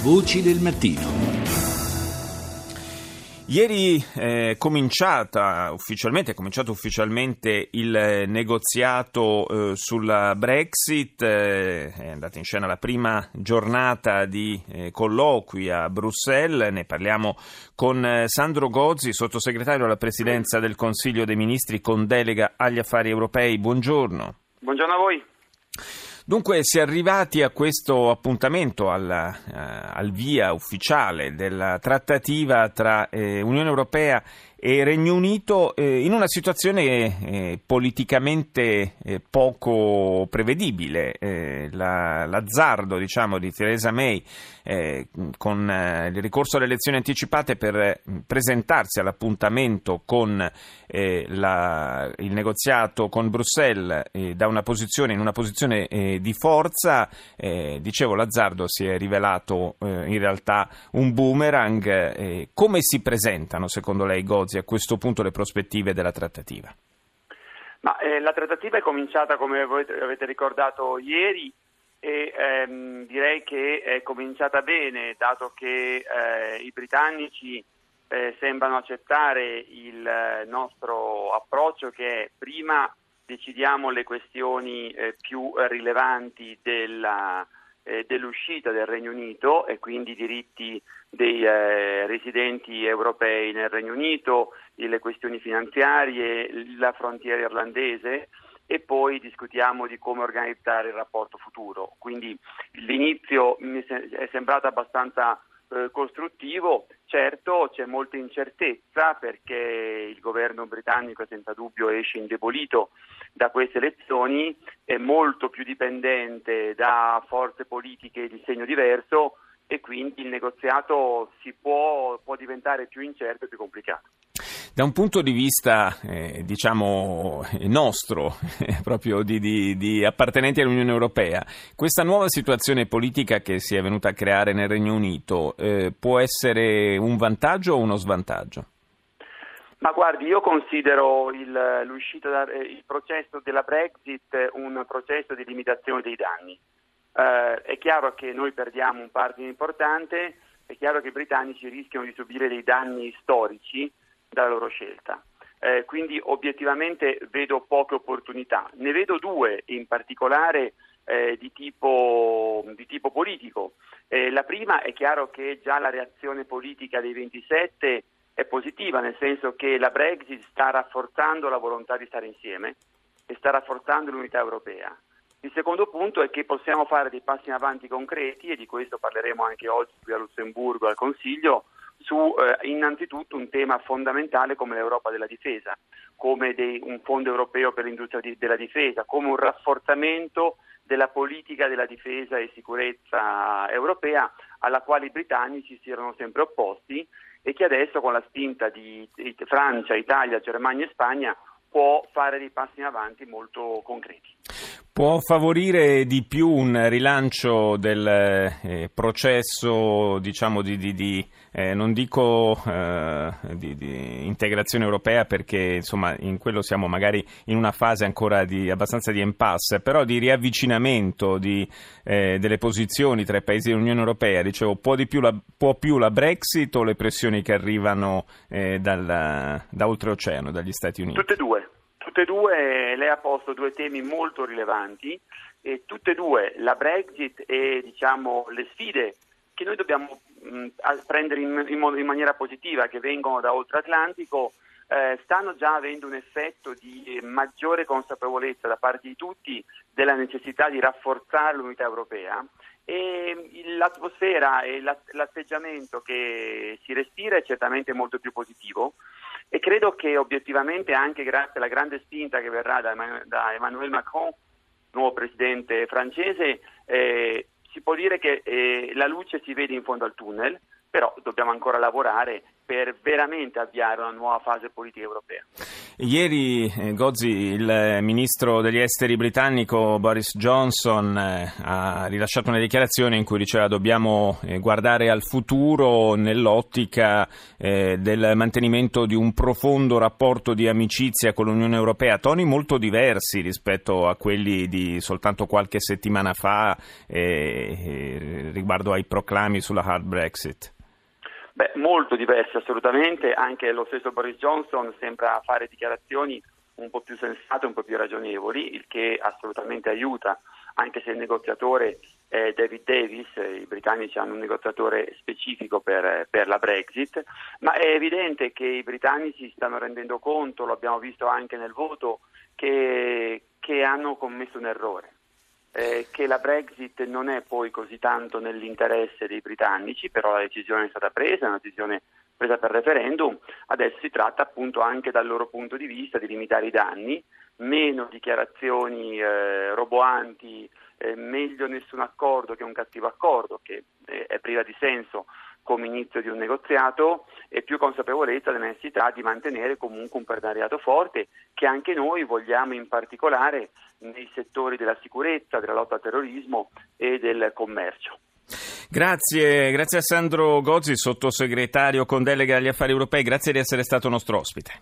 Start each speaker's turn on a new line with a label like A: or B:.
A: Voci del mattino. Ieri è cominciata ufficialmente, è cominciato ufficialmente il negoziato eh, sulla Brexit, eh, è andata in scena la prima giornata di eh, colloqui a Bruxelles, ne parliamo con eh, Sandro Gozzi, sottosegretario alla Presidenza del Consiglio dei Ministri con delega agli affari europei. Buongiorno.
B: Buongiorno a voi.
A: Dunque si è arrivati a questo appuntamento al, uh, al via ufficiale della trattativa tra eh, Unione Europea e Regno Unito eh, in una situazione eh, politicamente eh, poco prevedibile. Eh, la, l'azzardo diciamo, di Theresa May eh, con eh, il ricorso alle elezioni anticipate per presentarsi all'appuntamento con la, il negoziato con Bruxelles da una posizione, in una posizione di forza, dicevo l'azzardo si è rivelato in realtà un boomerang. come si presentano secondo lei Gozzi? Gozzi a questo punto le prospettive della trattativa?
B: Ma, eh, la trattativa è cominciata, come voi avete ricordato ieri, e ehm, direi che è cominciata bene, dato che eh, i britannici eh, sembrano accettare il eh, nostro approccio che è prima decidiamo le questioni eh, più rilevanti della, eh, dell'uscita del Regno Unito e quindi i diritti dei eh, residenti europei nel Regno Unito, le questioni finanziarie, la frontiera irlandese e poi discutiamo di come organizzare il rapporto futuro. Quindi l'inizio mi è sembrato abbastanza eh, costruttivo, certo c'è molta incertezza perché il governo britannico senza dubbio esce indebolito da queste elezioni, è molto più dipendente da forze politiche di segno diverso e quindi il negoziato può, può diventare più incerto e più complicato.
A: Da un punto di vista, eh, diciamo, nostro, proprio di, di, di, appartenenti all'Unione Europea, questa nuova situazione politica che si è venuta a creare nel Regno Unito eh, può essere un vantaggio o uno svantaggio?
B: Ma guardi, io considero il, da, eh, il processo della Brexit un processo di limitazione dei danni. Eh, è chiaro che noi perdiamo un partner importante, è chiaro che i britannici rischiano di subire dei danni storici dalla loro scelta. Eh, quindi obiettivamente vedo poche opportunità. Ne vedo due in particolare eh, di, tipo, di, tipo, politico. Eh, la prima è chiaro che già la reazione politica dei 27 è positiva, nel senso che la Brexit sta rafforzando la volontà di stare insieme e sta rafforzando l'unità europea. Il secondo punto è che possiamo fare dei passi in avanti concreti e di questo parleremo anche oggi qui a Lussemburgo al Consiglio su eh, innanzitutto un tema fondamentale come l'Europa della difesa, come dei, un fondo europeo per l'industria di, della difesa, come un rafforzamento della politica della difesa e sicurezza europea alla quale i britannici si erano sempre opposti e che adesso con la spinta di, Francia, Italia, Germania e Spagna può fare dei passi in avanti molto concreti.
A: Può favorire di più un rilancio del eh, processo, diciamo, di, di, di eh, non dico eh, di, di, integrazione europea perché insomma in quello siamo magari in una fase ancora di, abbastanza di impasse, però di riavvicinamento eh, delle posizioni tra i paesi dell'Unione Europea. Dicevo, può, più la, può più la Brexit o le pressioni che arrivano eh, dal, da oltreoceano, dagli Stati Uniti?
B: Tutte e due tutte e due lei ha posto due temi molto rilevanti e tutte e due, la Brexit e diciamo, le sfide che noi dobbiamo mh, prendere in, in, in, maniera positiva, che vengono da oltre Atlantico, eh, stanno già avendo un effetto di maggiore consapevolezza da parte di tutti della necessità di rafforzare l'unità europea. E l'atmosfera e l'atteggiamento che si respira è certamente molto più positivo e credo che obiettivamente anche grazie alla grande spinta che verrà da, da Emmanuel Macron, nuovo presidente francese, eh, si può dire che eh, la luce si vede in fondo al tunnel, però dobbiamo ancora lavorare per veramente avviare una nuova fase politica europea.
A: Ieri eh, Gozzi, il ministro degli esteri britannico Boris Johnson eh, ha rilasciato una dichiarazione in cui diceva dobbiamo eh, guardare al futuro nell'ottica eh, del mantenimento di un profondo rapporto di amicizia con l'Unione Europea, toni molto diversi rispetto a quelli di soltanto qualche settimana fa eh, riguardo ai proclami sulla hard Brexit.
B: Beh, molto diversi assolutamente, anche lo stesso Boris Johnson sembra fare dichiarazioni un po' più sensate, un po' più ragionevoli, il che assolutamente aiuta, anche se il negoziatore è David Davis, i britannici hanno un negoziatore specifico per, per la Brexit, ma è evidente che i britannici stanno rendendo conto, lo abbiamo visto anche nel voto, che, che hanno commesso un errore eh, che la Brexit non è poi così tanto nell'interesse dei britannici, però la decisione è stata presa, è una decisione presa per referendum, adesso si tratta appunto anche dal loro punto di vista di limitare i danni, meno dichiarazioni eh, roboanti, eh, meglio nessun accordo che un cattivo accordo, che eh, è priva di senso come inizio di un negoziato e più consapevolezza della necessità di mantenere comunque un partenariato forte che anche noi vogliamo in particolare nei settori della sicurezza, della lotta al terrorismo e del commercio.
A: Grazie, grazie a Sandro Gozzi, sottosegretario con delega agli affari europei, grazie di essere stato nostro ospite.